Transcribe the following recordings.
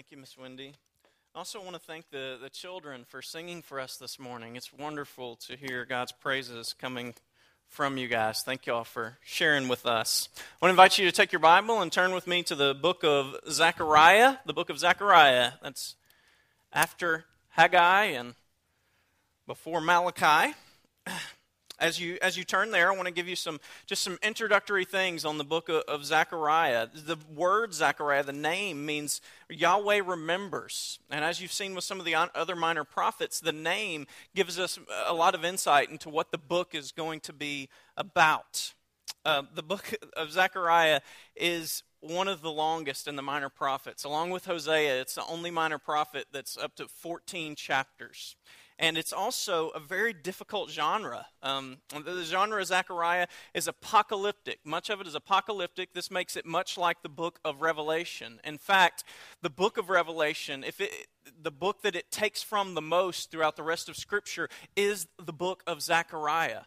Thank you, Miss Wendy. I also want to thank the, the children for singing for us this morning. It's wonderful to hear God's praises coming from you guys. Thank you all for sharing with us. I want to invite you to take your Bible and turn with me to the book of Zechariah. The book of Zechariah. That's after Haggai and before Malachi. As you, as you turn there, I want to give you some just some introductory things on the book of, of Zechariah. The word Zechariah, the name, means Yahweh remembers. And as you've seen with some of the other minor prophets, the name gives us a lot of insight into what the book is going to be about. Uh, the book of Zechariah is one of the longest in the minor prophets. Along with Hosea, it's the only minor prophet that's up to 14 chapters and it's also a very difficult genre. Um, the genre of Zechariah is apocalyptic. Much of it is apocalyptic. This makes it much like the book of Revelation. In fact, the book of Revelation, if it, the book that it takes from the most throughout the rest of Scripture, is the book of Zechariah.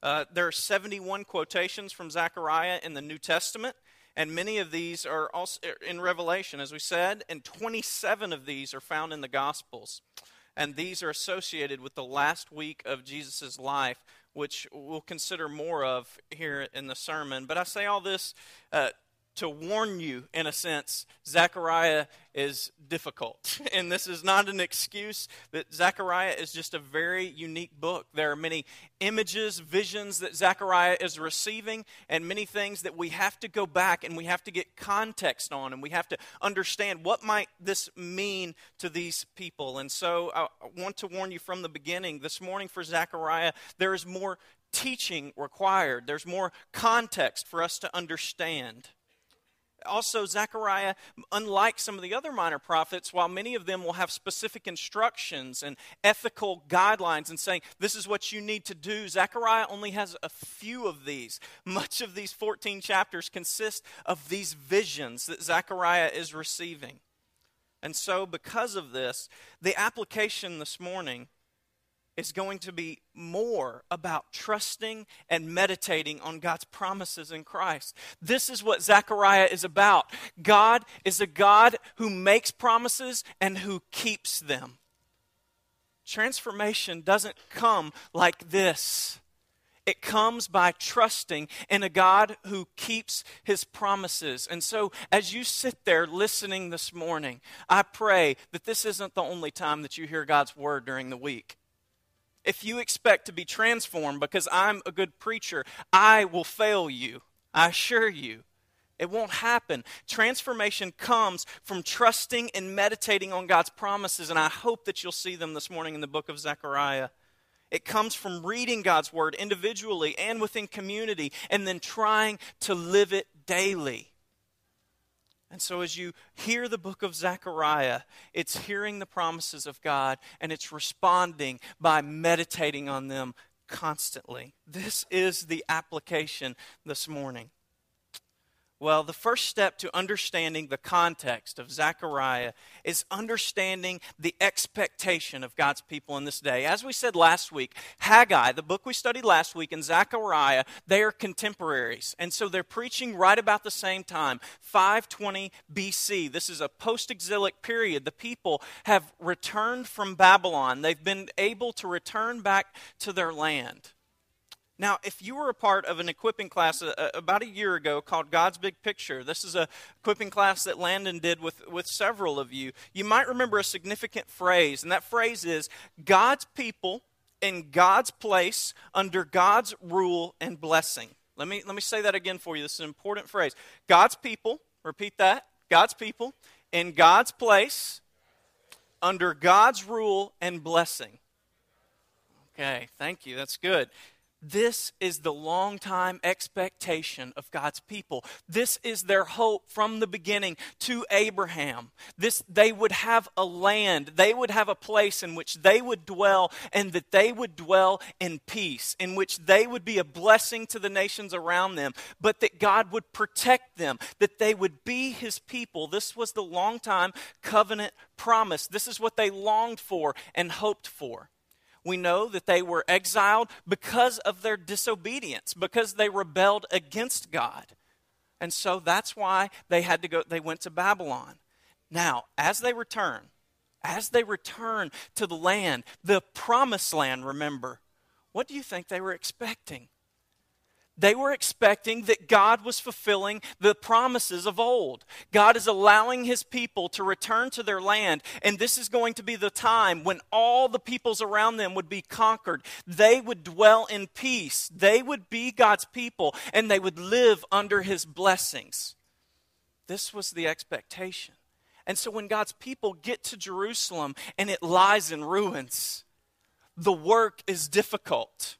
Uh, there are 71 quotations from Zechariah in the New Testament. And many of these are also in Revelation, as we said, and 27 of these are found in the Gospels and these are associated with the last week of Jesus' life, which we'll consider more of here in the sermon. But I say all this uh, to warn you, in a sense, Zechariah is difficult. And this is not an excuse that Zechariah is just a very unique book. There are many images, visions that Zechariah is receiving, and many things that we have to go back and we have to get context on, and we have to understand what might this mean to these people. And so I want to warn you from the beginning this morning for Zechariah, there is more teaching required, there's more context for us to understand. Also, Zechariah, unlike some of the other minor prophets, while many of them will have specific instructions and ethical guidelines and saying, this is what you need to do, Zechariah only has a few of these. Much of these 14 chapters consist of these visions that Zechariah is receiving. And so, because of this, the application this morning is going to be more about trusting and meditating on God's promises in Christ. This is what Zechariah is about. God is a God who makes promises and who keeps them. Transformation doesn't come like this. It comes by trusting in a God who keeps his promises. And so, as you sit there listening this morning, I pray that this isn't the only time that you hear God's word during the week if you expect to be transformed because I'm a good preacher, I will fail you. I assure you. It won't happen. Transformation comes from trusting and meditating on God's promises, and I hope that you'll see them this morning in the book of Zechariah. It comes from reading God's word individually and within community, and then trying to live it daily. And so, as you hear the book of Zechariah, it's hearing the promises of God and it's responding by meditating on them constantly. This is the application this morning. Well, the first step to understanding the context of Zechariah is understanding the expectation of God's people in this day. As we said last week, Haggai, the book we studied last week, and Zechariah, they are contemporaries. And so they're preaching right about the same time, 520 BC. This is a post exilic period. The people have returned from Babylon, they've been able to return back to their land. Now, if you were a part of an equipping class uh, uh, about a year ago called God's Big Picture, this is a equipping class that Landon did with, with several of you, you might remember a significant phrase, and that phrase is God's people in God's place under God's rule and blessing. Let me, let me say that again for you. This is an important phrase. God's people, repeat that, God's people in God's place under God's rule and blessing. Okay, thank you. That's good. This is the long time expectation of God's people. This is their hope from the beginning to Abraham. This they would have a land, they would have a place in which they would dwell and that they would dwell in peace, in which they would be a blessing to the nations around them, but that God would protect them, that they would be his people. This was the long time covenant promise. This is what they longed for and hoped for we know that they were exiled because of their disobedience, because they rebelled against God. And so that's why they had to go they went to Babylon. Now, as they return, as they return to the land, the promised land, remember, what do you think they were expecting? They were expecting that God was fulfilling the promises of old. God is allowing his people to return to their land, and this is going to be the time when all the peoples around them would be conquered. They would dwell in peace. They would be God's people, and they would live under his blessings. This was the expectation. And so when God's people get to Jerusalem and it lies in ruins, the work is difficult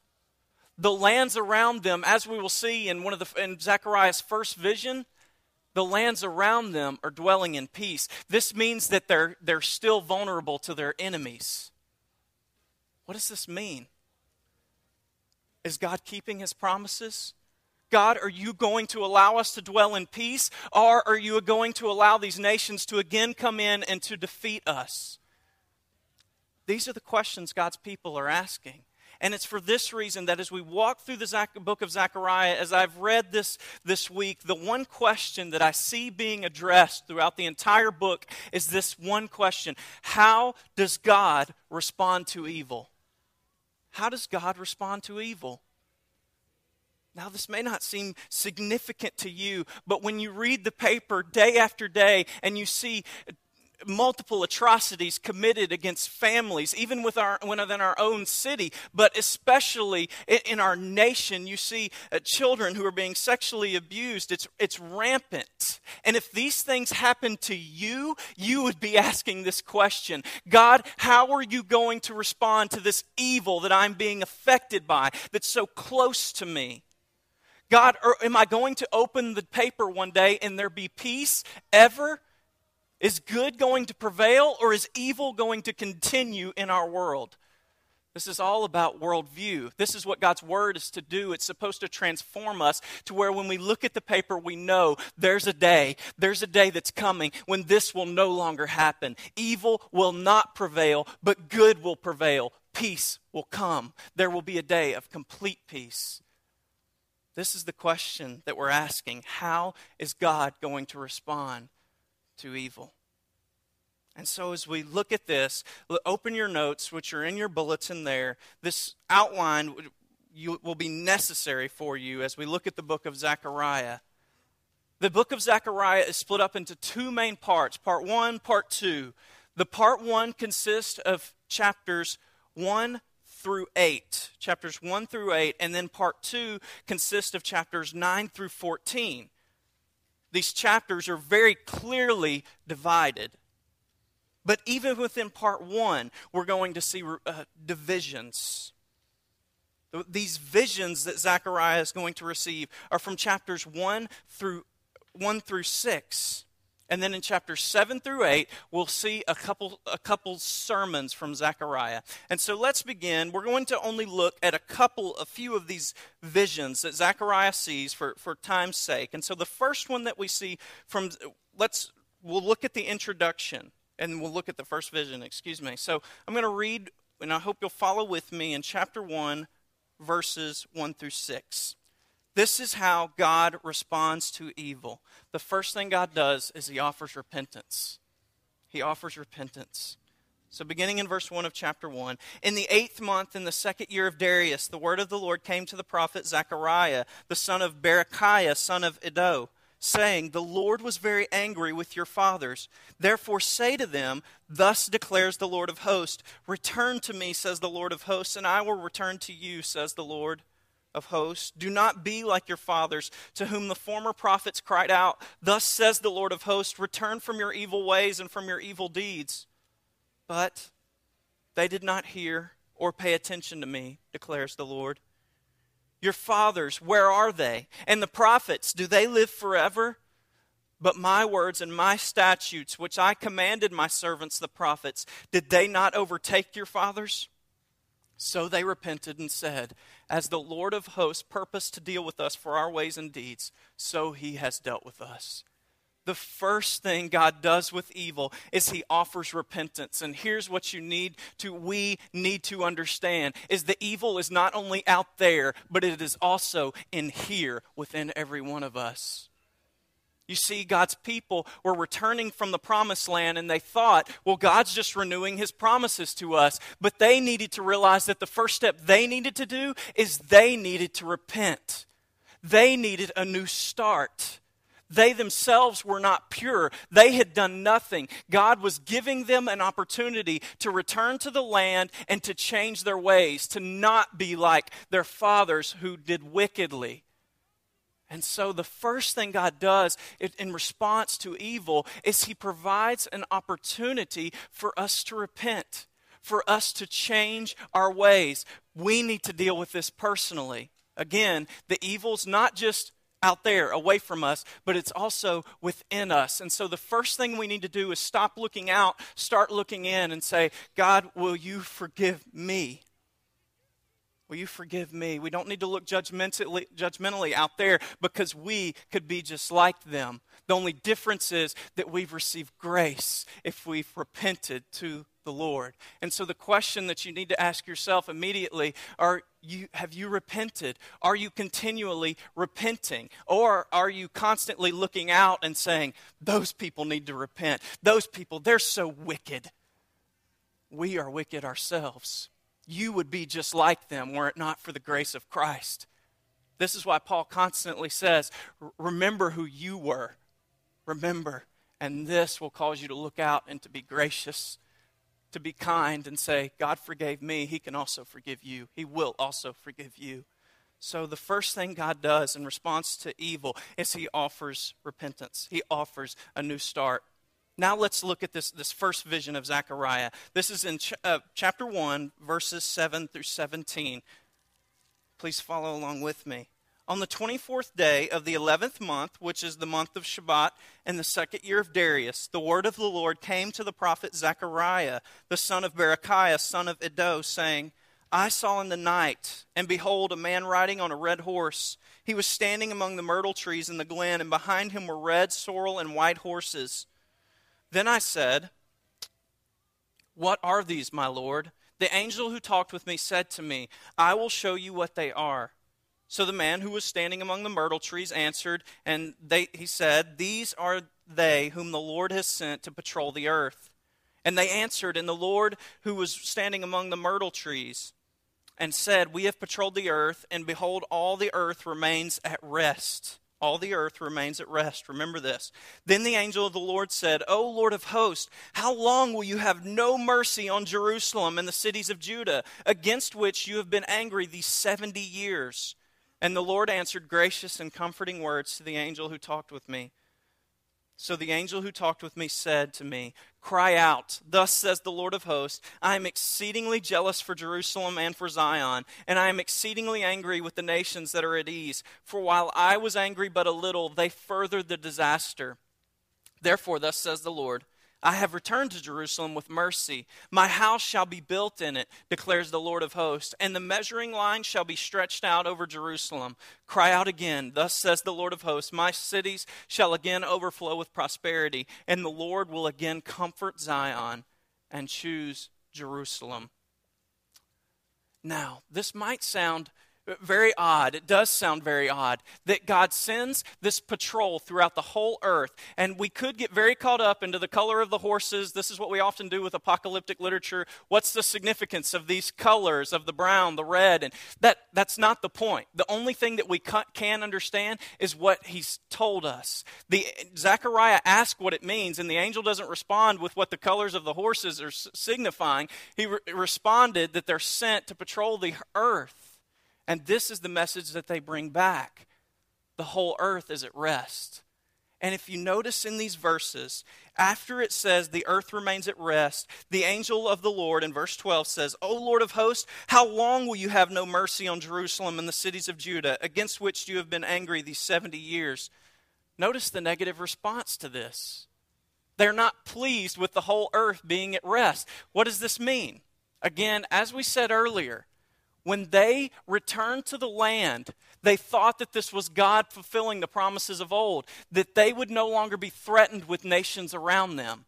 the lands around them, as we will see in one of the in Zechariah's first vision, the lands around them are dwelling in peace. This means that they're, they're still vulnerable to their enemies. What does this mean? Is God keeping his promises? God, are you going to allow us to dwell in peace? Or are you going to allow these nations to again come in and to defeat us? These are the questions God's people are asking. And it's for this reason that as we walk through the book of Zechariah, as I've read this this week, the one question that I see being addressed throughout the entire book is this one question How does God respond to evil? How does God respond to evil? Now, this may not seem significant to you, but when you read the paper day after day and you see multiple atrocities committed against families, even with our, within our own city, but especially in, our nation. You see uh, children who are being sexually abused. It's, it's rampant. And if these things happen to you, you would be asking this question God, how are you going to respond to this evil that I'm being affected by that's so close to me? God, am I going to open the paper one day and there be peace ever? Is good going to prevail or is evil going to continue in our world? This is all about worldview. This is what God's word is to do. It's supposed to transform us to where when we look at the paper, we know there's a day, there's a day that's coming when this will no longer happen. Evil will not prevail, but good will prevail. Peace will come. There will be a day of complete peace. This is the question that we're asking How is God going to respond to evil. And so, as we look at this, open your notes, which are in your bulletin there. This outline will be necessary for you as we look at the book of Zechariah. The book of Zechariah is split up into two main parts part one, part two. The part one consists of chapters 1 through 8, chapters 1 through 8, and then part 2 consists of chapters 9 through 14 these chapters are very clearly divided. But even within part one, we're going to see uh, divisions. These visions that Zechariah is going to receive are from chapters 1 through 1 through 6. And then in chapters 7 through 8, we'll see a couple, a couple sermons from Zechariah. And so let's begin. We're going to only look at a couple, a few of these visions that Zechariah sees for, for time's sake. And so the first one that we see from, let's, we'll look at the introduction and we'll look at the first vision, excuse me. So I'm going to read, and I hope you'll follow with me in chapter 1, verses 1 through 6. This is how God responds to evil. The first thing God does is he offers repentance. He offers repentance. So, beginning in verse 1 of chapter 1, in the eighth month, in the second year of Darius, the word of the Lord came to the prophet Zechariah, the son of Berechiah, son of Iddo, saying, The Lord was very angry with your fathers. Therefore, say to them, Thus declares the Lord of hosts Return to me, says the Lord of hosts, and I will return to you, says the Lord of hosts, do not be like your fathers, to whom the former prophets cried out, Thus says the Lord of hosts, return from your evil ways and from your evil deeds. But they did not hear or pay attention to me, declares the Lord. Your fathers, where are they? And the prophets, do they live forever? But my words and my statutes, which I commanded my servants the prophets, did they not overtake your fathers? So they repented and said, As the Lord of hosts purposed to deal with us for our ways and deeds, so he has dealt with us. The first thing God does with evil is he offers repentance. And here's what you need to we need to understand is the evil is not only out there, but it is also in here within every one of us. You see, God's people were returning from the promised land and they thought, well, God's just renewing his promises to us. But they needed to realize that the first step they needed to do is they needed to repent. They needed a new start. They themselves were not pure. They had done nothing. God was giving them an opportunity to return to the land and to change their ways, to not be like their fathers who did wickedly. And so, the first thing God does in response to evil is He provides an opportunity for us to repent, for us to change our ways. We need to deal with this personally. Again, the evil's not just out there away from us, but it's also within us. And so the first thing we need to do is stop looking out, start looking in, and say, God, will you forgive me? Will you forgive me? We don't need to look judgmentally, judgmentally out there because we could be just like them. The only difference is that we've received grace if we've repented to the Lord. And so the question that you need to ask yourself immediately are you have you repented? Are you continually repenting? Or are you constantly looking out and saying, those people need to repent. Those people, they're so wicked. We are wicked ourselves. You would be just like them were it not for the grace of Christ. This is why Paul constantly says, Remember who you were. Remember. And this will cause you to look out and to be gracious, to be kind, and say, God forgave me. He can also forgive you. He will also forgive you. So, the first thing God does in response to evil is He offers repentance, He offers a new start. Now let's look at this, this first vision of Zechariah. This is in ch- uh, chapter 1, verses 7 through 17. Please follow along with me. On the 24th day of the 11th month, which is the month of Shebat, in the second year of Darius, the word of the Lord came to the prophet Zechariah, the son of Berechiah, son of Iddo, saying, I saw in the night, and behold, a man riding on a red horse. He was standing among the myrtle trees in the glen, and behind him were red, sorrel, and white horses. Then I said, What are these, my Lord? The angel who talked with me said to me, I will show you what they are. So the man who was standing among the myrtle trees answered, and they, he said, These are they whom the Lord has sent to patrol the earth. And they answered, and the Lord who was standing among the myrtle trees, and said, We have patrolled the earth, and behold, all the earth remains at rest all the earth remains at rest. Remember this. Then the angel of the Lord said, O Lord of hosts, how long will you have no mercy on Jerusalem and the cities of Judah, against which you have been angry these 70 years? And the Lord answered gracious and comforting words to the angel who talked with me. So the angel who talked with me said to me, Cry out, thus says the Lord of hosts, I am exceedingly jealous for Jerusalem and for Zion, and I am exceedingly angry with the nations that are at ease. For while I was angry but a little, they furthered the disaster. Therefore, thus says the Lord, I have returned to Jerusalem with mercy. My house shall be built in it, declares the Lord of hosts, and the measuring line shall be stretched out over Jerusalem. Cry out again, thus says the Lord of hosts, My cities shall again overflow with prosperity, and the Lord will again comfort Zion and choose Jerusalem. Now, this might sound very odd. It does sound very odd that God sends this patrol throughout the whole earth. And we could get very caught up into the color of the horses. This is what we often do with apocalyptic literature. What's the significance of these colors, of the brown, the red? And that, that's not the point. The only thing that we can understand is what he's told us. The, Zechariah asked what it means, and the angel doesn't respond with what the colors of the horses are signifying. He re- responded that they're sent to patrol the earth. And this is the message that they bring back the whole earth is at rest. And if you notice in these verses, after it says the earth remains at rest, the angel of the Lord in verse 12 says, O Lord of hosts, how long will you have no mercy on Jerusalem and the cities of Judah, against which you have been angry these 70 years? Notice the negative response to this. They're not pleased with the whole earth being at rest. What does this mean? Again, as we said earlier, when they returned to the land, they thought that this was God fulfilling the promises of old, that they would no longer be threatened with nations around them.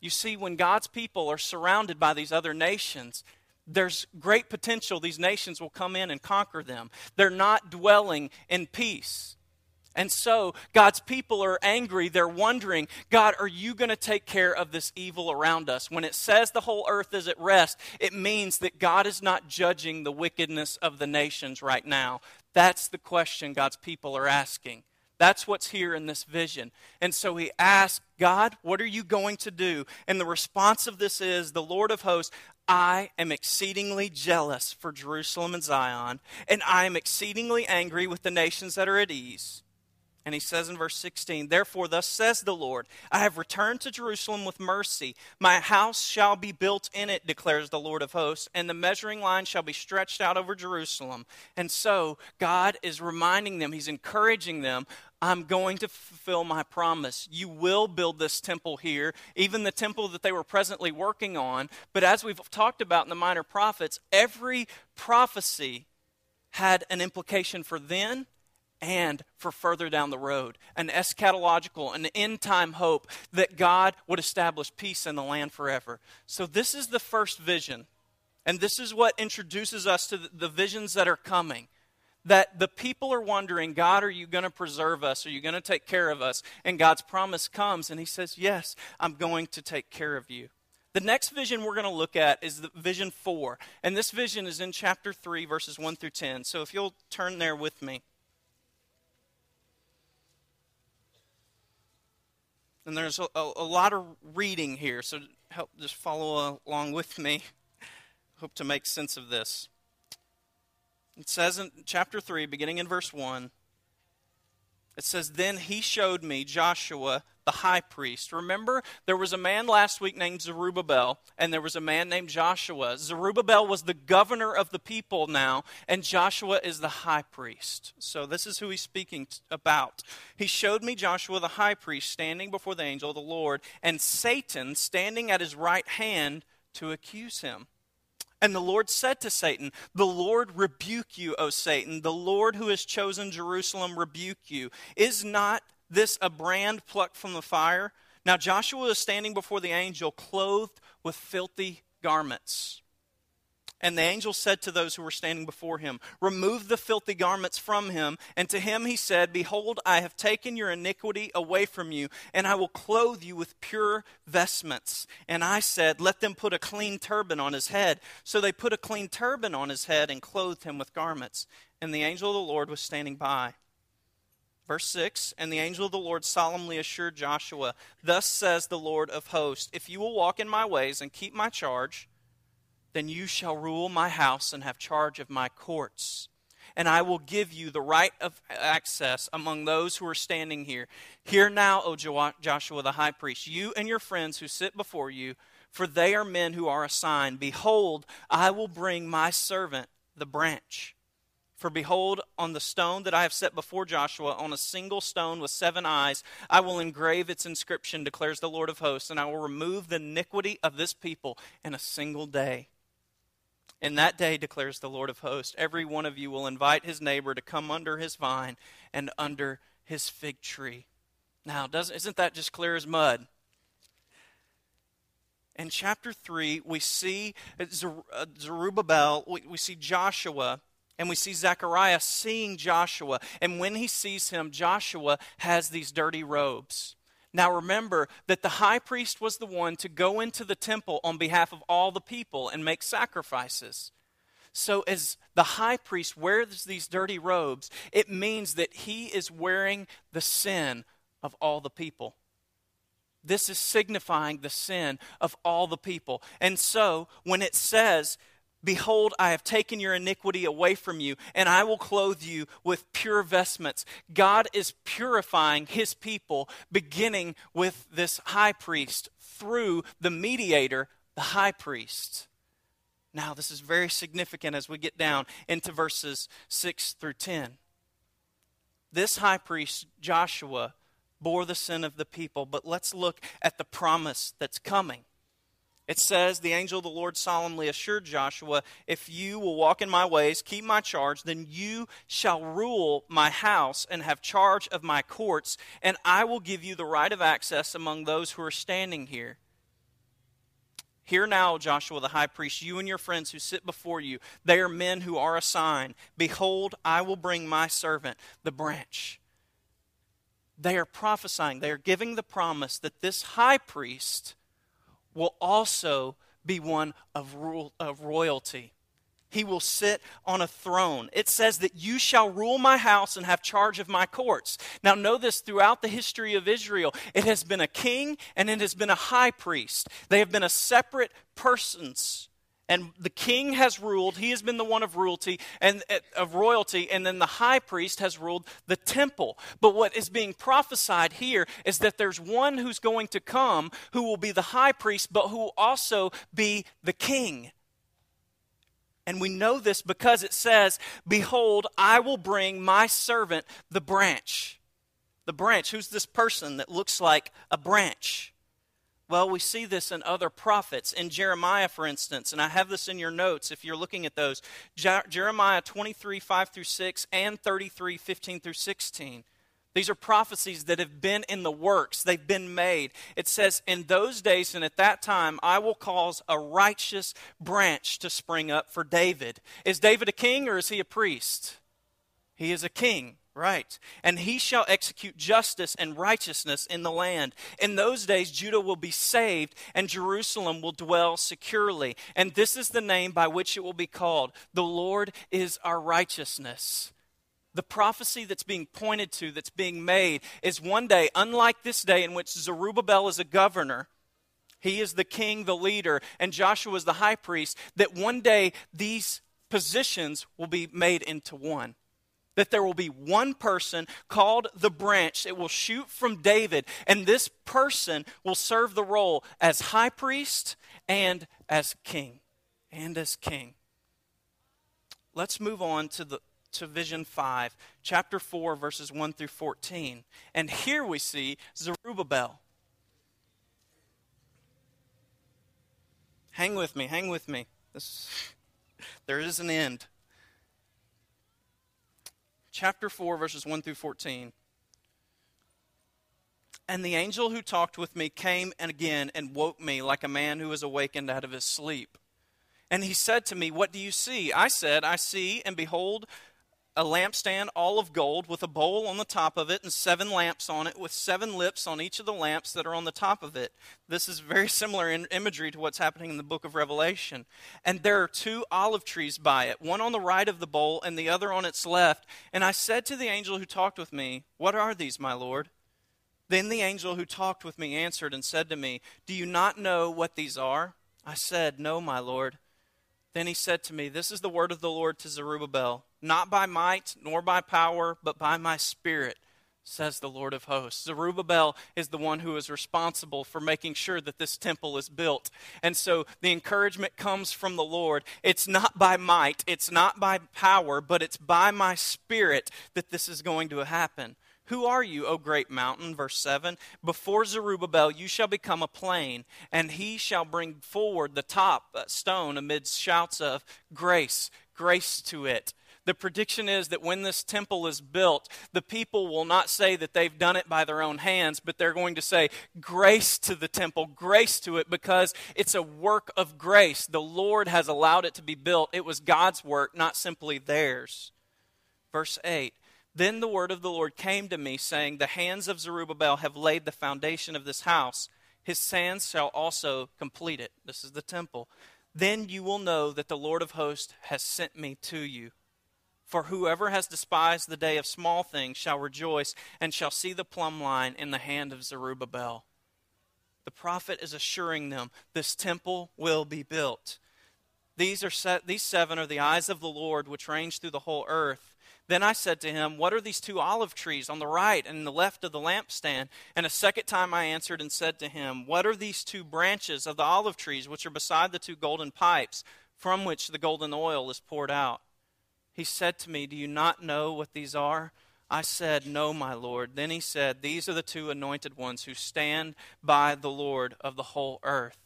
You see, when God's people are surrounded by these other nations, there's great potential these nations will come in and conquer them. They're not dwelling in peace. And so God's people are angry. They're wondering, God, are you going to take care of this evil around us? When it says the whole earth is at rest, it means that God is not judging the wickedness of the nations right now. That's the question God's people are asking. That's what's here in this vision. And so he asks, God, what are you going to do? And the response of this is, the Lord of hosts, I am exceedingly jealous for Jerusalem and Zion, and I am exceedingly angry with the nations that are at ease. And he says in verse 16, Therefore, thus says the Lord, I have returned to Jerusalem with mercy. My house shall be built in it, declares the Lord of hosts, and the measuring line shall be stretched out over Jerusalem. And so, God is reminding them, He's encouraging them, I'm going to fulfill my promise. You will build this temple here, even the temple that they were presently working on. But as we've talked about in the minor prophets, every prophecy had an implication for then and for further down the road. An eschatological, an end time hope that God would establish peace in the land forever. So, this is the first vision. And this is what introduces us to the visions that are coming. That the people are wondering, God, are you going to preserve us? Are you going to take care of us? And God's promise comes, and He says, Yes, I'm going to take care of you. The next vision we're going to look at is the vision four. And this vision is in chapter 3, verses 1 through 10. So if you'll turn there with me. And there's a, a, a lot of reading here, so help just follow along with me. Hope to make sense of this. It says in chapter 3, beginning in verse 1, it says, Then he showed me Joshua the high priest. Remember, there was a man last week named Zerubbabel, and there was a man named Joshua. Zerubbabel was the governor of the people now, and Joshua is the high priest. So, this is who he's speaking about. He showed me Joshua the high priest standing before the angel of the Lord, and Satan standing at his right hand to accuse him. And the Lord said to Satan, The Lord rebuke you, O Satan. The Lord who has chosen Jerusalem rebuke you. Is not this a brand plucked from the fire? Now Joshua is standing before the angel, clothed with filthy garments. And the angel said to those who were standing before him, Remove the filthy garments from him. And to him he said, Behold, I have taken your iniquity away from you, and I will clothe you with pure vestments. And I said, Let them put a clean turban on his head. So they put a clean turban on his head and clothed him with garments. And the angel of the Lord was standing by. Verse 6 And the angel of the Lord solemnly assured Joshua, Thus says the Lord of hosts, If you will walk in my ways and keep my charge, then you shall rule my house and have charge of my courts. And I will give you the right of access among those who are standing here. Hear now, O Joshua the high priest, you and your friends who sit before you, for they are men who are assigned. Behold, I will bring my servant, the branch for behold, on the stone that I have set before Joshua, on a single stone with seven eyes, I will engrave its inscription, declares the Lord of hosts, and I will remove the iniquity of this people in a single day. In that day, declares the Lord of hosts, every one of you will invite his neighbor to come under his vine and under his fig tree. Now, doesn't, isn't that just clear as mud? In chapter 3, we see uh, Zerubbabel, we see Joshua and we see Zechariah seeing Joshua. And when he sees him, Joshua has these dirty robes. Now remember that the high priest was the one to go into the temple on behalf of all the people and make sacrifices. So, as the high priest wears these dirty robes, it means that he is wearing the sin of all the people. This is signifying the sin of all the people. And so, when it says Behold, I have taken your iniquity away from you, and I will clothe you with pure vestments. God is purifying his people, beginning with this high priest through the mediator, the high priest. Now, this is very significant as we get down into verses 6 through 10. This high priest, Joshua, bore the sin of the people, but let's look at the promise that's coming. It says, The angel of the Lord solemnly assured Joshua, If you will walk in my ways, keep my charge, then you shall rule my house and have charge of my courts, and I will give you the right of access among those who are standing here. Hear now, Joshua the high priest, you and your friends who sit before you. They are men who are a sign. Behold, I will bring my servant, the branch. they are prophesying, they are giving the promise that this high priest will also be one of, of royalty. He will sit on a throne. It says that you shall rule my house and have charge of my courts. Now, know this throughout the history of Israel, it has been a king and it has been a high priest. They have been a separate persons and the king has ruled he has been the one of royalty and uh, of royalty and then the high priest has ruled the temple. But what is being prophesied here is that there's one who's going to come who will be the high priest but who will also be the king. And we know this because it says behold i will bring my servant the branch. The branch who's this person that looks like a branch well, we see this in other prophets. In Jeremiah, for instance, and I have this in your notes if you're looking at those Je- Jeremiah 23, 5 through 6, and 33, 15 through 16. These are prophecies that have been in the works, they've been made. It says, In those days and at that time, I will cause a righteous branch to spring up for David. Is David a king or is he a priest? He is a king. Right. And he shall execute justice and righteousness in the land. In those days, Judah will be saved, and Jerusalem will dwell securely. And this is the name by which it will be called The Lord is our righteousness. The prophecy that's being pointed to, that's being made, is one day, unlike this day in which Zerubbabel is a governor, he is the king, the leader, and Joshua is the high priest, that one day these positions will be made into one that there will be one person called the branch. It will shoot from David, and this person will serve the role as high priest and as king. And as king. Let's move on to the to vision 5, chapter 4 verses 1 through 14. And here we see Zerubbabel. Hang with me, hang with me. This, there is an end chapter 4, verses 1 through 14. And the angel who talked with me came and again and woke me like a man who is awakened out of his sleep. And he said to me, What do you see? I said, I see, and behold, a lampstand all of gold with a bowl on the top of it and seven lamps on it with seven lips on each of the lamps that are on the top of it. This is very similar in imagery to what's happening in the book of Revelation. And there are two olive trees by it, one on the right of the bowl and the other on its left. And I said to the angel who talked with me, What are these, my Lord? Then the angel who talked with me answered and said to me, Do you not know what these are? I said, No, my Lord. Then he said to me, This is the word of the Lord to Zerubbabel not by might nor by power, but by my spirit, says the Lord of hosts. Zerubbabel is the one who is responsible for making sure that this temple is built. And so the encouragement comes from the Lord. It's not by might, it's not by power, but it's by my spirit that this is going to happen. Who are you, O great mountain? Verse 7 Before Zerubbabel you shall become a plain, and he shall bring forward the top uh, stone amidst shouts of grace, grace to it. The prediction is that when this temple is built, the people will not say that they've done it by their own hands, but they're going to say, Grace to the temple, grace to it, because it's a work of grace. The Lord has allowed it to be built. It was God's work, not simply theirs. Verse 8 Then the word of the Lord came to me, saying, The hands of Zerubbabel have laid the foundation of this house. His hands shall also complete it. This is the temple. Then you will know that the Lord of hosts has sent me to you. For whoever has despised the day of small things shall rejoice and shall see the plumb line in the hand of Zerubbabel. The prophet is assuring them this temple will be built. These, are set, these seven are the eyes of the Lord which range through the whole earth. Then I said to him, What are these two olive trees on the right and the left of the lampstand? And a second time I answered and said to him, What are these two branches of the olive trees which are beside the two golden pipes from which the golden oil is poured out? He said to me, Do you not know what these are? I said, No, my Lord. Then he said, These are the two anointed ones who stand by the Lord of the whole earth.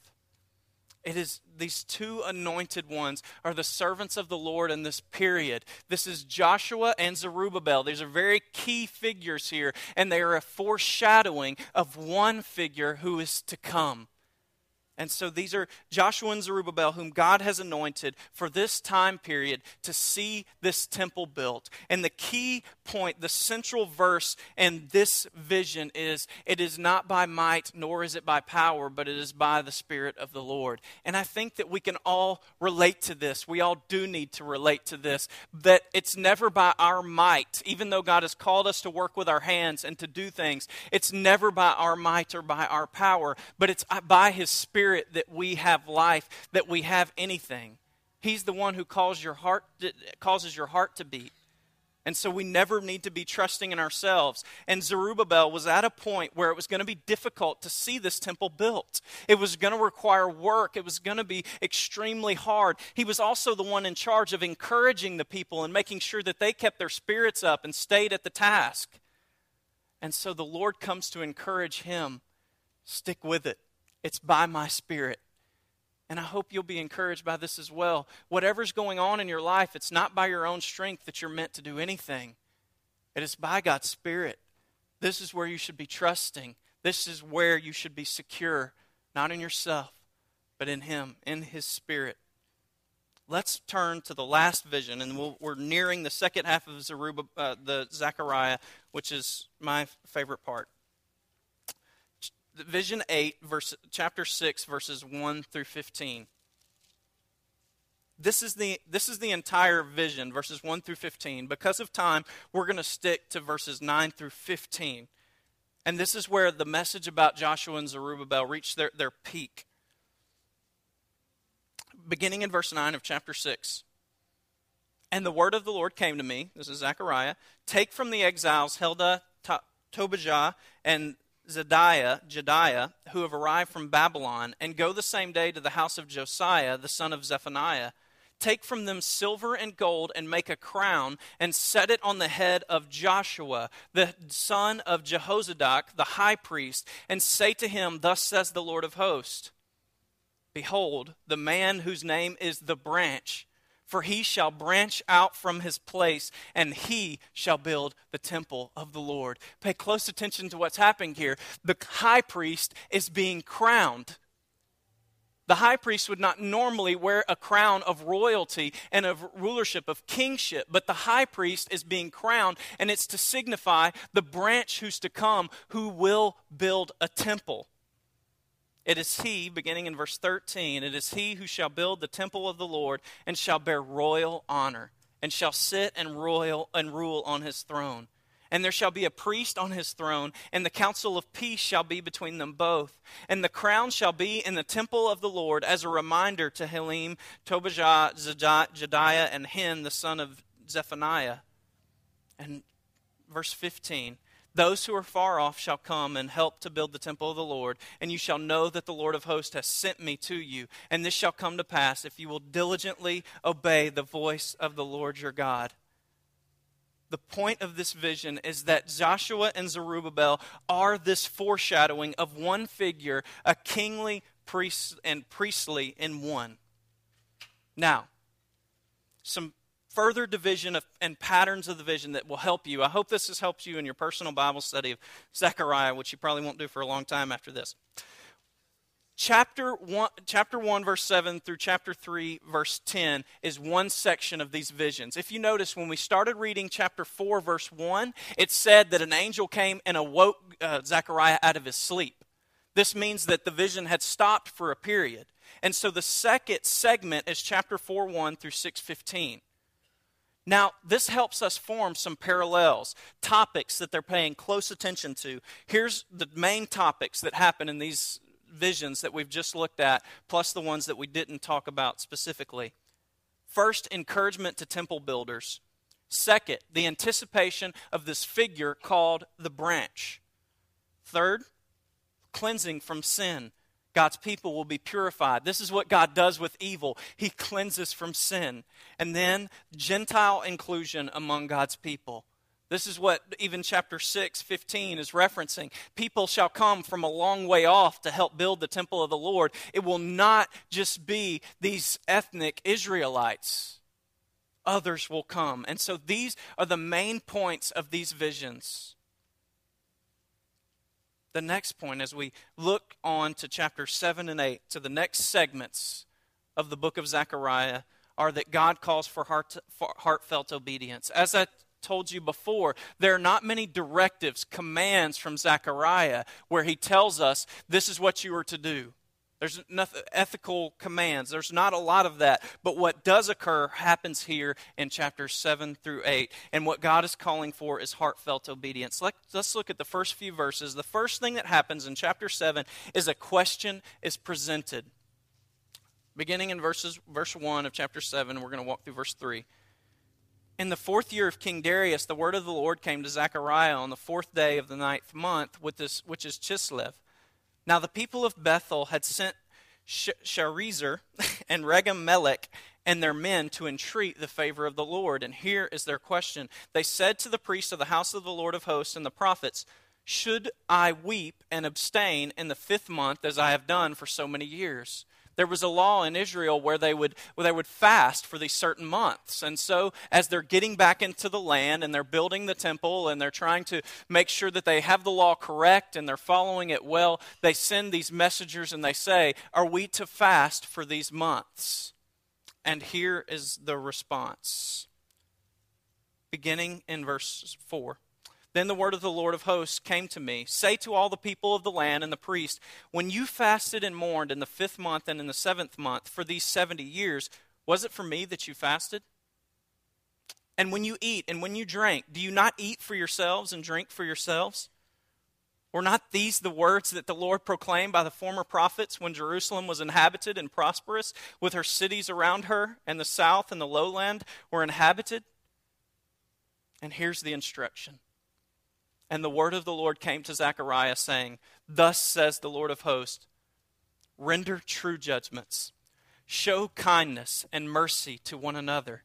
It is these two anointed ones are the servants of the Lord in this period. This is Joshua and Zerubbabel. These are very key figures here, and they are a foreshadowing of one figure who is to come. And so these are Joshua and Zerubbabel, whom God has anointed for this time period to see this temple built. And the key point, the central verse in this vision is it is not by might nor is it by power, but it is by the Spirit of the Lord. And I think that we can all relate to this. We all do need to relate to this. That it's never by our might, even though God has called us to work with our hands and to do things, it's never by our might or by our power, but it's by His Spirit Spirit that we have life, that we have anything. He's the one who calls your heart, causes your heart to beat. And so we never need to be trusting in ourselves. And Zerubbabel was at a point where it was going to be difficult to see this temple built. It was going to require work, it was going to be extremely hard. He was also the one in charge of encouraging the people and making sure that they kept their spirits up and stayed at the task. And so the Lord comes to encourage him stick with it. It's by my Spirit. And I hope you'll be encouraged by this as well. Whatever's going on in your life, it's not by your own strength that you're meant to do anything, it is by God's Spirit. This is where you should be trusting. This is where you should be secure, not in yourself, but in Him, in His Spirit. Let's turn to the last vision, and we we are nearing the second half of uh, the Zechariah, which is my favorite part vision 8 verse chapter 6 verses 1 through 15 this is the this is the entire vision verses 1 through 15 because of time we're going to stick to verses 9 through 15 and this is where the message about joshua and zerubbabel reached their, their peak. Beginning in verse 9 of chapter 6 and the word of the lord came to me this is zechariah take from the exiles heldah tobijah and Zediah, Jediah, who have arrived from Babylon, and go the same day to the house of Josiah, the son of Zephaniah. Take from them silver and gold and make a crown and set it on the head of Joshua, the son of Jehozadak, the high priest, and say to him, Thus says the Lord of hosts Behold, the man whose name is the branch for he shall branch out from his place, and he shall build the temple of the Lord. Pay close attention to what's happening here. The high priest is being crowned. The high priest would not normally wear a crown of royalty and of rulership, of kingship, but the high priest is being crowned, and it's to signify the branch who's to come who will build a temple. It is he, beginning in verse 13, it is he who shall build the temple of the Lord and shall bear royal honor, and shall sit and royal and rule on his throne. And there shall be a priest on his throne, and the counsel of peace shall be between them both. And the crown shall be in the temple of the Lord as a reminder to Helem, Tobijah, Jedaiah, and Hen, the son of Zephaniah. And verse 15 those who are far off shall come and help to build the temple of the Lord, and you shall know that the Lord of hosts has sent me to you. And this shall come to pass if you will diligently obey the voice of the Lord your God. The point of this vision is that Joshua and Zerubbabel are this foreshadowing of one figure, a kingly priest and priestly in one. Now, some further division of, and patterns of the vision that will help you. I hope this has helped you in your personal Bible study of Zechariah, which you probably won't do for a long time after this. Chapter 1, chapter 1, verse 7 through chapter 3, verse 10 is one section of these visions. If you notice, when we started reading chapter 4, verse 1, it said that an angel came and awoke uh, Zechariah out of his sleep. This means that the vision had stopped for a period. And so the second segment is chapter 4, 1 through 6, 15. Now, this helps us form some parallels, topics that they're paying close attention to. Here's the main topics that happen in these visions that we've just looked at, plus the ones that we didn't talk about specifically. First, encouragement to temple builders. Second, the anticipation of this figure called the branch. Third, cleansing from sin. God's people will be purified. This is what God does with evil. He cleanses from sin. And then Gentile inclusion among God's people. This is what even chapter 6, 15 is referencing. People shall come from a long way off to help build the temple of the Lord. It will not just be these ethnic Israelites, others will come. And so these are the main points of these visions. The next point as we look on to chapter 7 and 8, to the next segments of the book of Zechariah, are that God calls for, heart, for heartfelt obedience. As I told you before, there are not many directives, commands from Zechariah where he tells us this is what you are to do. There's nothing, ethical commands. There's not a lot of that. But what does occur happens here in chapters 7 through 8. And what God is calling for is heartfelt obedience. Let, let's look at the first few verses. The first thing that happens in chapter 7 is a question is presented. Beginning in verses, verse 1 of chapter 7, we're going to walk through verse 3. In the fourth year of King Darius, the word of the Lord came to Zechariah on the fourth day of the ninth month, with this, which is Chislev. Now the people of Bethel had sent Sharezer and Regem Melech and their men to entreat the favor of the Lord. And here is their question. They said to the priests of the house of the Lord of hosts and the prophets, Should I weep and abstain in the fifth month as I have done for so many years? There was a law in Israel where they would where they would fast for these certain months. And so as they're getting back into the land and they're building the temple and they're trying to make sure that they have the law correct and they're following it well, they send these messengers and they say, "Are we to fast for these months?" And here is the response. Beginning in verse 4. Then the word of the Lord of hosts came to me Say to all the people of the land and the priest, When you fasted and mourned in the fifth month and in the seventh month for these seventy years, was it for me that you fasted? And when you eat and when you drink, do you not eat for yourselves and drink for yourselves? Were not these the words that the Lord proclaimed by the former prophets when Jerusalem was inhabited and prosperous, with her cities around her, and the south and the lowland were inhabited? And here's the instruction and the word of the Lord came to Zechariah, saying, Thus says the Lord of hosts Render true judgments, show kindness and mercy to one another.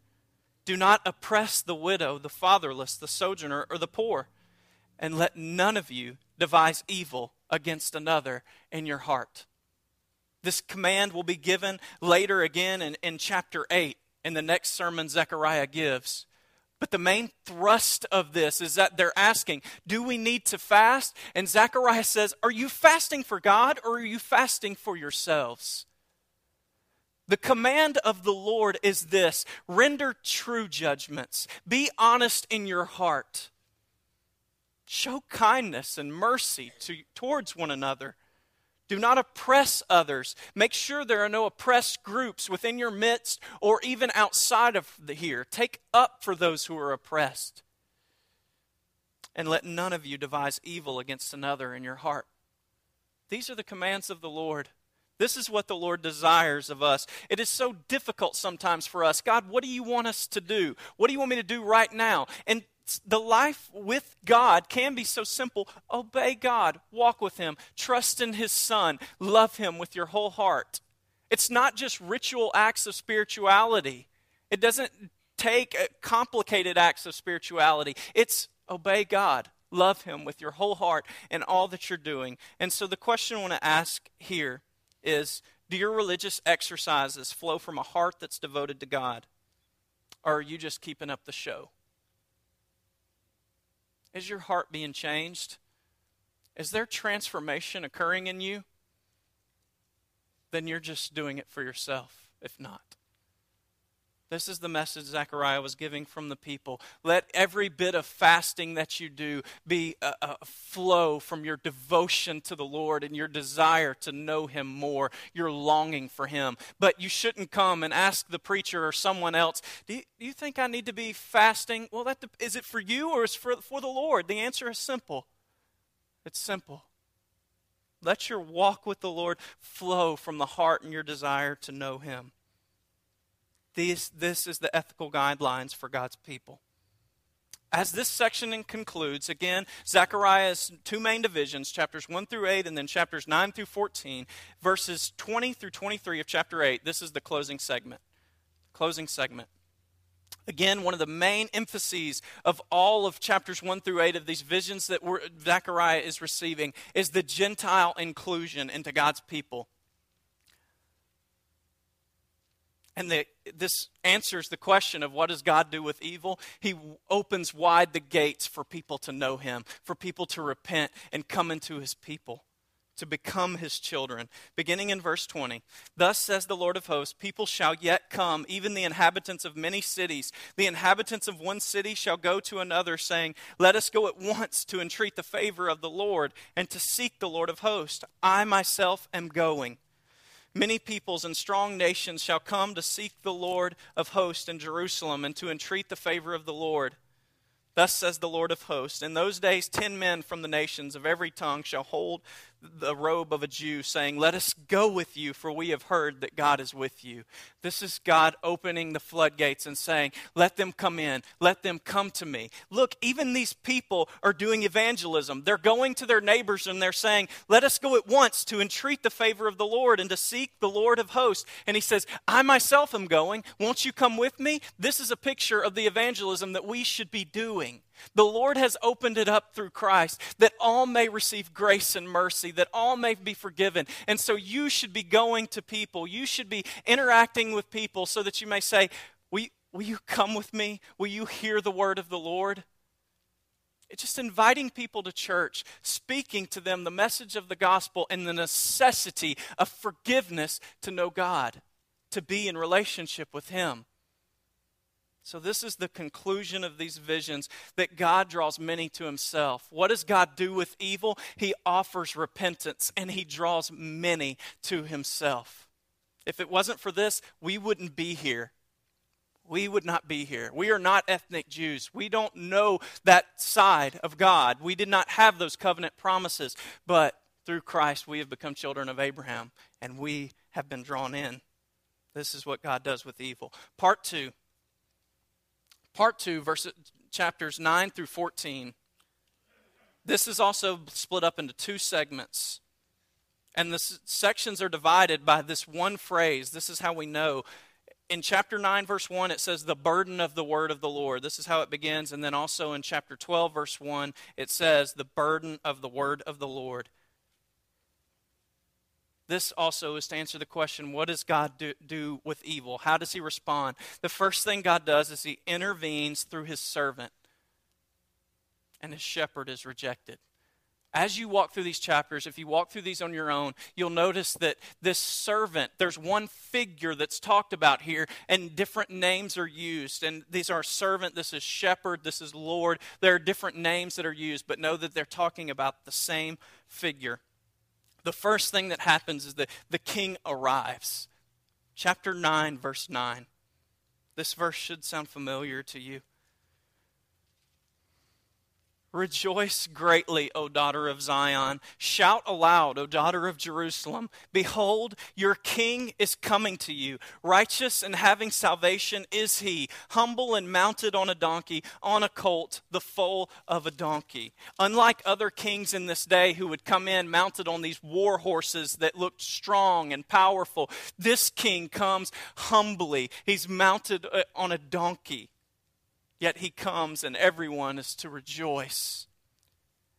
Do not oppress the widow, the fatherless, the sojourner, or the poor, and let none of you devise evil against another in your heart. This command will be given later again in, in chapter 8 in the next sermon Zechariah gives. But the main thrust of this is that they're asking, Do we need to fast? And Zechariah says, Are you fasting for God or are you fasting for yourselves? The command of the Lord is this render true judgments, be honest in your heart, show kindness and mercy to, towards one another. Do not oppress others. Make sure there are no oppressed groups within your midst or even outside of here. Take up for those who are oppressed. And let none of you devise evil against another in your heart. These are the commands of the Lord. This is what the Lord desires of us. It is so difficult sometimes for us. God, what do you want us to do? What do you want me to do right now? And the life with God can be so simple. Obey God, walk with Him, trust in His Son, love Him with your whole heart. It's not just ritual acts of spirituality, it doesn't take uh, complicated acts of spirituality. It's obey God, love Him with your whole heart and all that you're doing. And so the question I want to ask here is do your religious exercises flow from a heart that's devoted to God? Or are you just keeping up the show? Is your heart being changed? Is there transformation occurring in you? Then you're just doing it for yourself, if not. This is the message Zechariah was giving from the people. Let every bit of fasting that you do be a, a, flow from your devotion to the Lord and your desire to know Him more, your longing for Him. But you shouldn't come and ask the preacher or someone else, Do you, do you think I need to be fasting? Well, that, is it for you or is it for, for the Lord? The answer is simple. It's simple. Let your walk with the Lord flow from the heart and your desire to know Him. These, this is the ethical guidelines for God's people. As this section concludes, again, Zechariah's two main divisions, chapters 1 through 8, and then chapters 9 through 14, verses 20 through 23 of chapter 8. This is the closing segment. Closing segment. Again, one of the main emphases of all of chapters 1 through 8 of these visions that Zechariah is receiving is the Gentile inclusion into God's people. And the, this answers the question of what does God do with evil? He opens wide the gates for people to know Him, for people to repent and come into His people to become his children. Beginning in verse 20 Thus says the Lord of hosts, people shall yet come, even the inhabitants of many cities. The inhabitants of one city shall go to another, saying, Let us go at once to entreat the favor of the Lord and to seek the Lord of hosts. I myself am going. Many peoples and strong nations shall come to seek the Lord of hosts in Jerusalem and to entreat the favor of the Lord. Thus says the Lord of hosts In those days, ten men from the nations of every tongue shall hold the robe of a Jew, saying, Let us go with you, for we have heard that God is with you. This is God opening the floodgates and saying, Let them come in, let them come to me. Look, even these people are doing evangelism. They're going to their neighbors and they're saying, Let us go at once to entreat the favor of the Lord and to seek the Lord of hosts. And he says, I myself am going. Won't you come with me? This is a picture of the evangelism that we should be doing. The Lord has opened it up through Christ that all may receive grace and mercy, that all may be forgiven. And so you should be going to people. You should be interacting with people so that you may say, Will, will you come with me? Will you hear the word of the Lord? It's just inviting people to church, speaking to them the message of the gospel and the necessity of forgiveness to know God, to be in relationship with Him. So, this is the conclusion of these visions that God draws many to himself. What does God do with evil? He offers repentance and he draws many to himself. If it wasn't for this, we wouldn't be here. We would not be here. We are not ethnic Jews. We don't know that side of God. We did not have those covenant promises. But through Christ, we have become children of Abraham and we have been drawn in. This is what God does with evil. Part two part 2, verses, chapters 9 through 14. This is also split up into two segments. And the sections are divided by this one phrase. This is how we know. In chapter 9, verse 1, it says, the burden of the word of the Lord. This is how it begins. And then also in chapter 12, verse 1, it says, the burden of the word of the Lord. This also is to answer the question what does God do, do, with evil? How does he respond? The first thing God does is he intervenes through his servant, and his shepherd is rejected. As you walk through these chapters, if you walk through these on your own, you'll notice that this servant, there's one figure that's talked about here, and different names are used. And these are servant, this is shepherd, this is Lord. There are different names that are used, but know that they're talking about the same figure the first thing that happens is that the king arrives. Chapter 9, verse 9. This verse should sound familiar to you. Rejoice greatly, O daughter of Zion. Shout aloud, O daughter of Jerusalem. Behold, your king is coming to you. Righteous and having salvation is he, humble and mounted on a donkey, on a colt, the foal of a donkey. Unlike other kings in this day who would come in mounted on these war horses that looked strong and powerful, this king comes humbly. He's mounted uh, on a donkey. Yet he comes and everyone is to rejoice.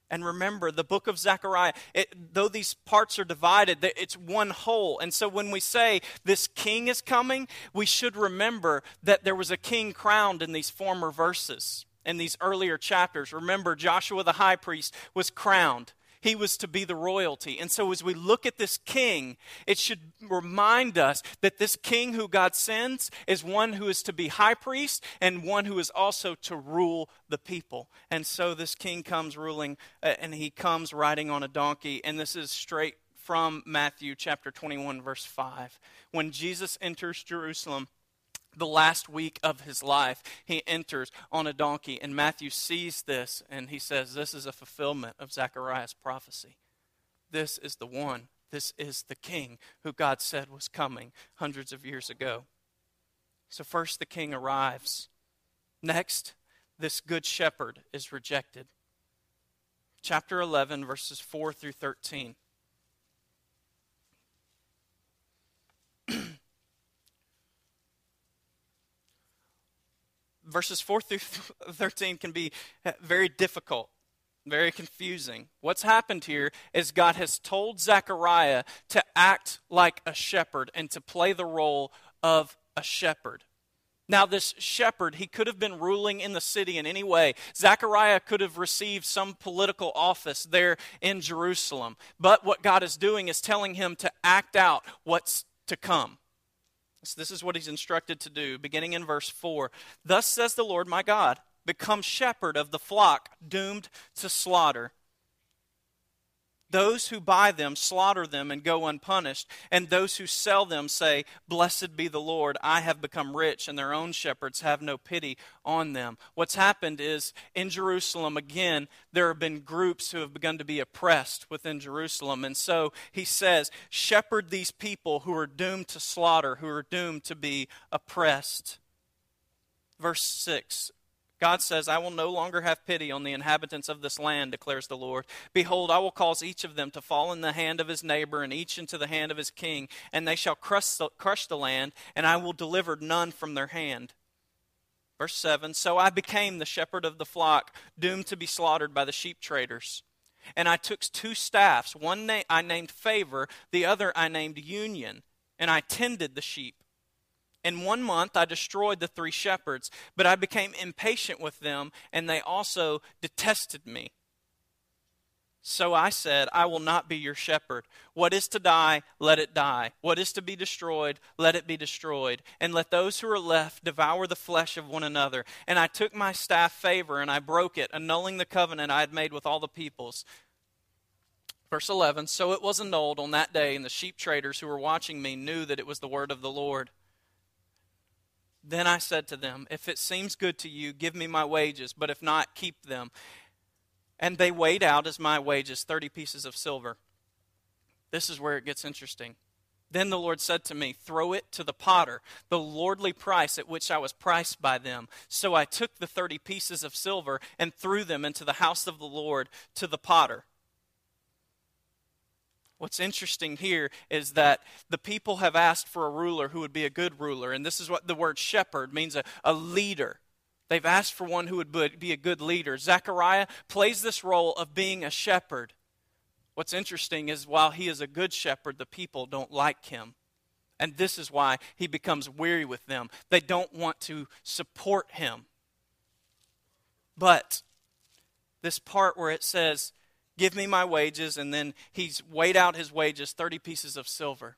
And remember, the book of Zechariah, it, though these parts are divided, it's one whole. And so when we say this king is coming, we should remember that there was a king crowned in these former verses, in these earlier chapters. Remember, Joshua the high priest was crowned. He was to be the royalty. And so as we look at this king, it should remind us that this king who God sends is one who is to be high priest and one who is also to rule the people. And so this king comes ruling, uh, and he comes riding on a donkey. And this is straight from Matthew chapter 21, verse 5. When Jesus enters Jerusalem, the last week of his life, he enters on a donkey. And Matthew sees this and he says, This is a fulfillment of Zechariah's prophecy. This is the one. This is the king who God said was coming hundreds of years ago. So, first, the king arrives. Next, this good shepherd is rejected. Chapter 11, verses 4 through 13. Verses 4 through 13 can be uh, very difficult, very confusing. What's happened here is God has told Zechariah to act like a shepherd and to play the role of a shepherd. Now, this shepherd, he could have been ruling in the city in any way. Zechariah could have received some political office there in Jerusalem. But what God is doing is telling him to act out what's to come. This is what he's instructed to do, beginning in verse 4. Thus says the Lord my God, become shepherd of the flock doomed to slaughter. Those who buy them slaughter them and go unpunished, and those who sell them say, Blessed be the Lord, I have become rich, and their own shepherds have no pity on them. What's happened is in Jerusalem, again, there have been groups who have begun to be oppressed within Jerusalem. And so he says, Shepherd these people who are doomed to slaughter, who are doomed to be oppressed. Verse 6 God says, I will no longer have pity on the inhabitants of this land, declares the Lord. Behold, I will cause each of them to fall in the hand of his neighbor, and each into the hand of his king, and they shall crush the, crush the land, and I will deliver none from their hand. Verse 7 So I became the shepherd of the flock, doomed to be slaughtered by the sheep traders. And I took two staffs. One na- I named Favor, the other I named Union, and I tended the sheep. In one month I destroyed the three shepherds, but I became impatient with them, and they also detested me. So I said, I will not be your shepherd. What is to die, let it die. What is to be destroyed, let it be destroyed. And let those who are left devour the flesh of one another. And I took my staff favor, and I broke it, annulling the covenant I had made with all the peoples. Verse 11 So it was annulled on that day, and the sheep traders who were watching me knew that it was the word of the Lord. Then I said to them, If it seems good to you, give me my wages, but if not, keep them. And they weighed out as my wages 30 pieces of silver. This is where it gets interesting. Then the Lord said to me, Throw it to the potter, the lordly price at which I was priced by them. So I took the 30 pieces of silver and threw them into the house of the Lord to the potter. What's interesting here is that the people have asked for a ruler who would be a good ruler, and this is what the word shepherd means a, a leader. They've asked for one who would be a good leader. Zechariah plays this role of being a shepherd. What's interesting is while he is a good shepherd, the people don't like him. And this is why he becomes weary with them. They don't want to support him. But this part where it says, Give me my wages. And then he's weighed out his wages 30 pieces of silver.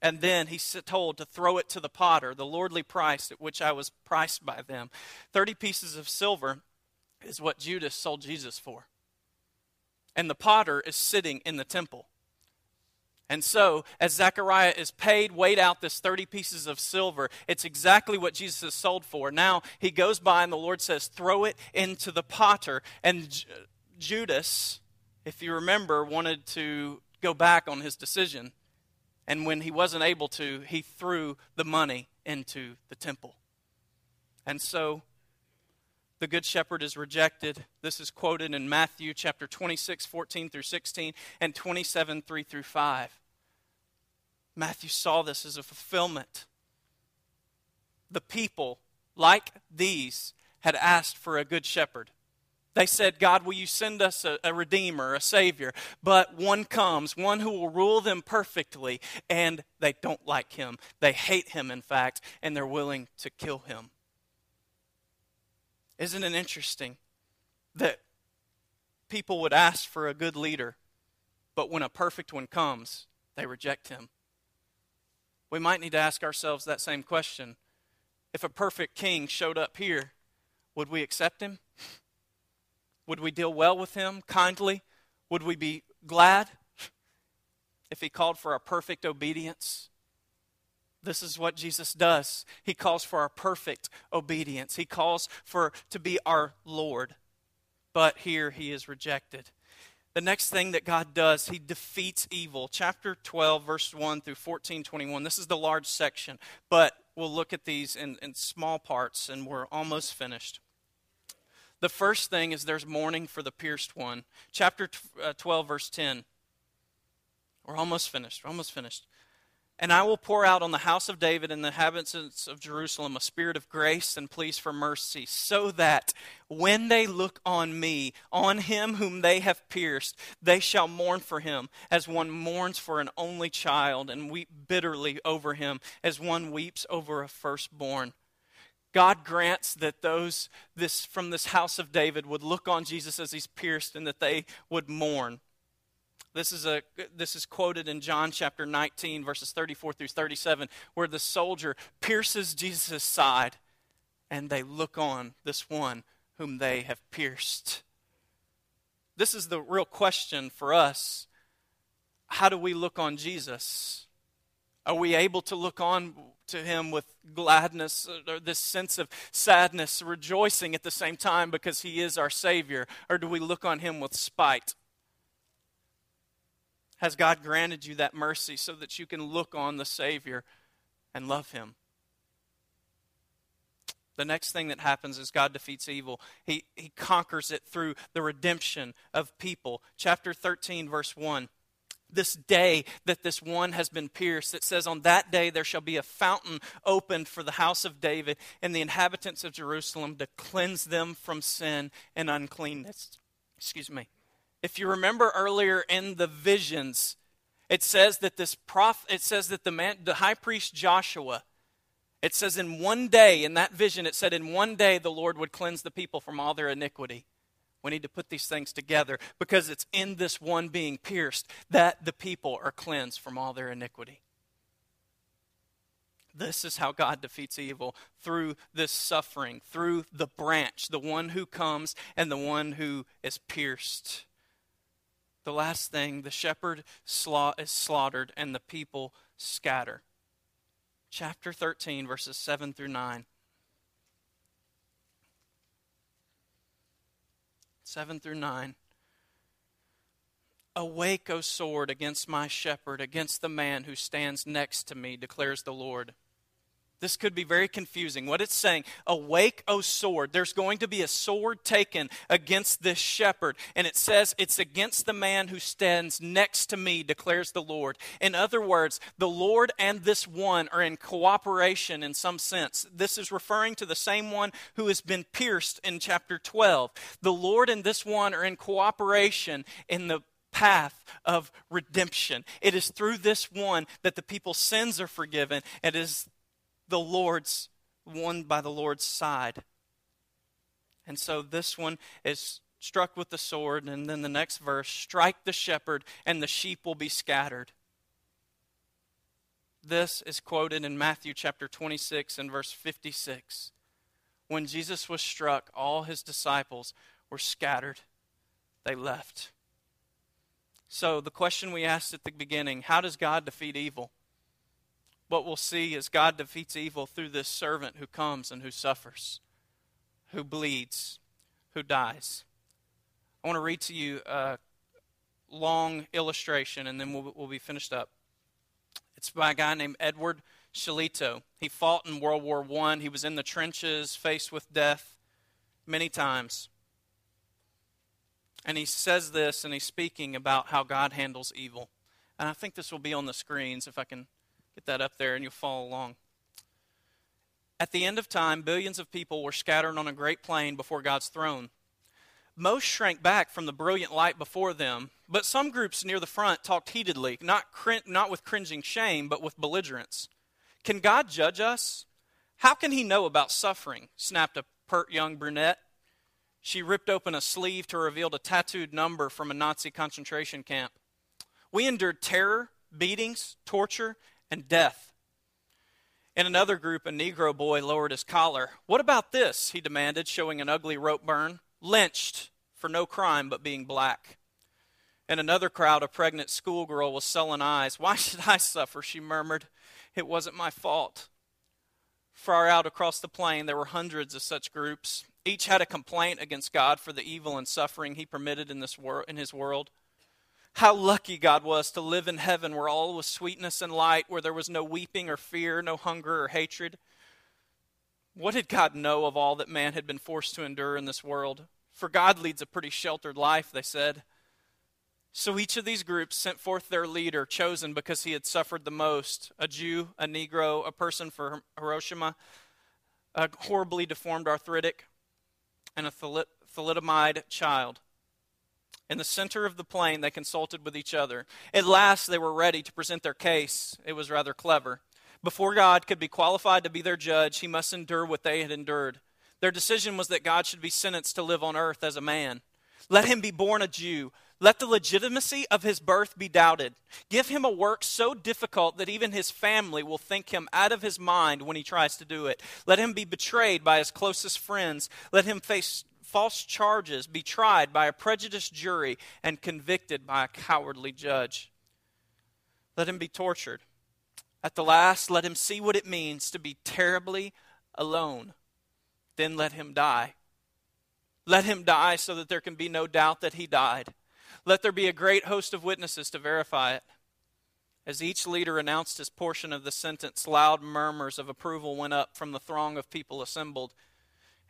And then he's told to throw it to the potter, the lordly price at which I was priced by them. 30 pieces of silver is what Judas sold Jesus for. And the potter is sitting in the temple. And so, as Zechariah is paid, weighed out this 30 pieces of silver, it's exactly what Jesus is sold for. Now, he goes by and the Lord says, throw it into the potter. And Judas if you remember, wanted to go back on his decision. And when he wasn't able to, he threw the money into the temple. And so the good shepherd is rejected. This is quoted in Matthew chapter 26, 14 through 16, and 27, 3 through 5. Matthew saw this as a fulfillment. The people, like these, had asked for a good shepherd. They said, God, will you send us a, a, redeemer, a savior? But one comes, one who will rule them perfectly, and they don't like him. They hate him, in fact, and they're willing to kill him. Isn't it interesting that people would ask for a good leader, but when a perfect one comes, they reject him? We might need to ask ourselves that same question. If a perfect king showed up here, would we accept him? Would we deal well with him, kindly? Would we be glad if he called for our perfect obedience? This is what Jesus does. He calls for our perfect obedience. He calls for to be our Lord. But here he is rejected. The next thing that God does, he defeats evil. Chapter 12, verse 1 through 14, 21. This is the large section, but we'll look at these in, in small parts and we're almost finished. The first thing is there's mourning for the pierced one. Chapter uh, 12, verse 10. We're almost finished. We're almost finished. And I will pour out on the house of David and the inhabitants of Jerusalem a spirit of grace and pleas for mercy, so that when they look on me, on him whom they have pierced, they shall mourn for him as one mourns for an only child, and weep bitterly over him as one weeps over a firstborn. God grants that those this from this house of David would look on Jesus as he's pierced and that they would mourn. This is, a, this is quoted in John chapter 19, verses 34 through 37, where the soldier pierces Jesus' side and they look on this one whom they have pierced. This is the real question for us. How do we look on Jesus? Are we able to look on to him with gladness or this sense of sadness, rejoicing at the same time because he is our Savior? Or do we look on him with spite? has God granted you that mercy so that you can look on the Savior and love Him. The next thing that happens is God defeats evil. He, he conquers it through the redemption of people. Chapter 13, verse 1 this day that this one has been pierced. It says, On that day there shall be a fountain opened for the house of David and the inhabitants of Jerusalem to cleanse them from sin and uncleanness. Excuse me. If you remember earlier in the visions, it says that this prophet, it says that the man, the high priest Joshua, it says in one day, in that vision, it said in one day the Lord would cleanse the people from all their iniquity. We need to put these things together because it's in this one being pierced that the people are cleansed from all their iniquity. This is how God defeats evil through this suffering, through the branch, the one who comes and the one who is pierced the last thing, the shepherd is slaughtered and the people scatter. Chapter 13, verses 7 through 9. 7 through 9. Awake, O sword, against my shepherd, against the man who stands next to me, declares the Lord. This could be very confusing. What it's saying, awake, O sword. There's going to be a sword taken against this shepherd. And it says, it's against the man who stands next to me, declares the Lord. In other words, the Lord and this one are in cooperation in some sense. This is referring to the same one who has been pierced in chapter 12. The Lord and this one are in cooperation in the path of redemption. It is through this one that the people's sins are forgiven. It is the Lord's, one by the Lord's side. And so this one is struck with the sword, and then the next verse strike the shepherd, and the sheep will be scattered. This is quoted in Matthew chapter 26 and verse 56. When Jesus was struck, all his disciples were scattered, they left. So, the question we asked at the beginning how does God defeat evil? What we'll see is God defeats evil through this servant who comes and who suffers, who bleeds, who dies. I want to read to you a long illustration and then we'll, we'll be finished up. It's by a guy named Edward Shillito. He fought in World War I. He was in the trenches, faced with death many times. And he says this, and he's speaking about how God handles evil. And I think this will be on the screens if I can Get that up there and you'll follow along. At the end of time, billions of people were scattered on a great plain before God's throne. Most shrank back from the brilliant light before them, but some groups near the front talked heatedly, not, not with cringing shame, but with belligerence. Can God judge us? How can he know about suffering? snapped a pert young brunette. She ripped open a sleeve to reveal a tattooed number from a Nazi concentration camp. We endured terror, beatings, torture, and death. In another group, a Negro boy lowered his collar. What about this? he demanded, showing an ugly rope burn. Lynched for no crime but being black. In another crowd, a pregnant schoolgirl with sullen eyes. Why should I suffer? she murmured. It wasn't my fault. Far out across the plain, there were hundreds of such groups. Each had a complaint against God for the evil and suffering he permitted in, this wor- in his world. How lucky God was to live in heaven where all was sweetness and light, where there was no weeping or fear, no hunger or hatred. What did God know of all that man had been forced to endure in this world? For God leads a pretty sheltered life, they said. So each of these groups sent forth their leader, chosen because he had suffered the most a Jew, a Negro, a person from Hiroshima, a horribly deformed arthritic, and a thalidomide child. In the center of the plain, they consulted with each other. At last, they were ready to present their case. It was rather clever. Before God could be qualified to be their judge, he must endure what they had endured. Their decision was that God should be sentenced to live on earth as a man. Let him be born a Jew. Let the legitimacy of his birth be doubted. Give him a work so difficult that even his family will think him out of his mind when he tries to do it. Let him be betrayed by his closest friends. Let him face false charges, be tried by a prejudiced jury, and convicted by a cowardly judge. Let him be tortured. At the last, let him see what it means to be terribly alone. Then let him die. Let him die so that there can be no doubt that he died. Let there be a great host of witnesses to verify it. As each leader announced his portion of the sentence, loud murmurs of approval went up from the throng of people assembled.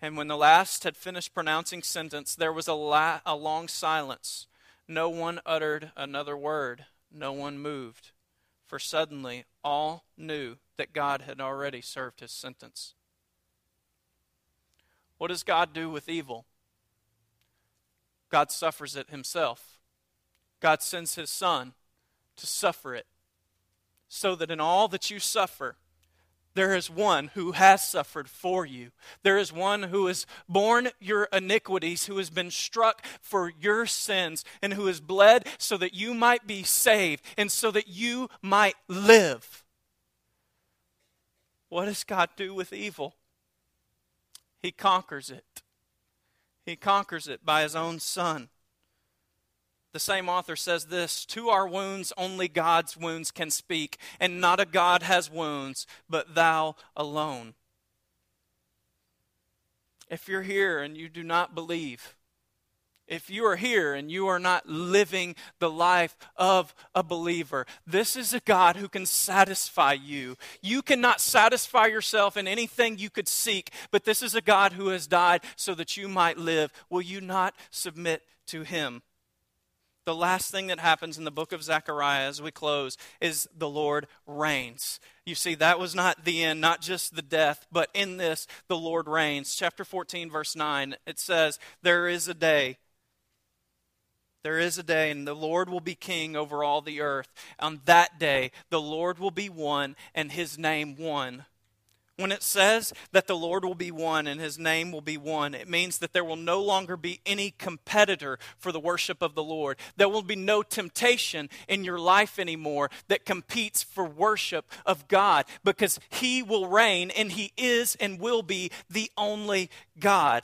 And when the last had finished pronouncing sentence, there was a, la- a long silence. No one uttered another word. No one moved. For suddenly all knew that God had already served his sentence. What does God do with evil? God suffers it himself. God sends his son to suffer it, so that in all that you suffer, there is one who has suffered for you. There is one who has borne your iniquities, who has been struck for your sins, and who has bled so that you might be saved and so that you might live. What does God do with evil? He conquers it. He conquers it by his own son. The same author says this To our wounds, only God's wounds can speak, and not a God has wounds, but thou alone. If you're here and you do not believe, if you are here and you are not living the life of a believer, this is a God who can satisfy you. You cannot satisfy yourself in anything you could seek, but this is a God who has died so that you might live. Will you not submit to him? The last thing that happens in the book of Zechariah as we close is the Lord reigns. You see, that was not the end, not just the death, but in this, the Lord reigns. Chapter 14, verse 9, it says, There is a day. There is a day, and the Lord will be king over all the earth. On that day, the Lord will be one, and his name one. When it says that the Lord will be one and his name will be one, it means that there will no longer be any competitor for the worship of the Lord. There will be no temptation in your life anymore that competes for worship of God because he will reign and he is and will be the only God.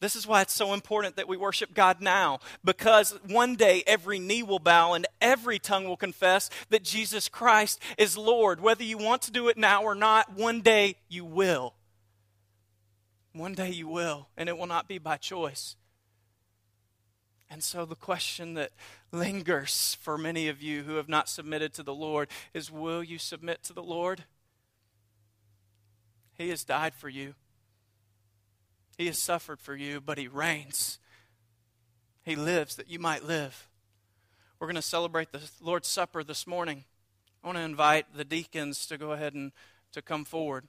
This is why it's so important that we worship God now, because one day every knee will bow and every tongue will confess that Jesus Christ is Lord. Whether you want to do it now or not, one day you will. One day you will, and it will not be by choice. And so the question that lingers for many of you who have not submitted to the Lord is will you submit to the Lord? He has died for you. He has suffered for you, but He reigns. He lives that you might live. We're going to celebrate the Lord's Supper this morning. I want to invite the deacons to go ahead and to come forward.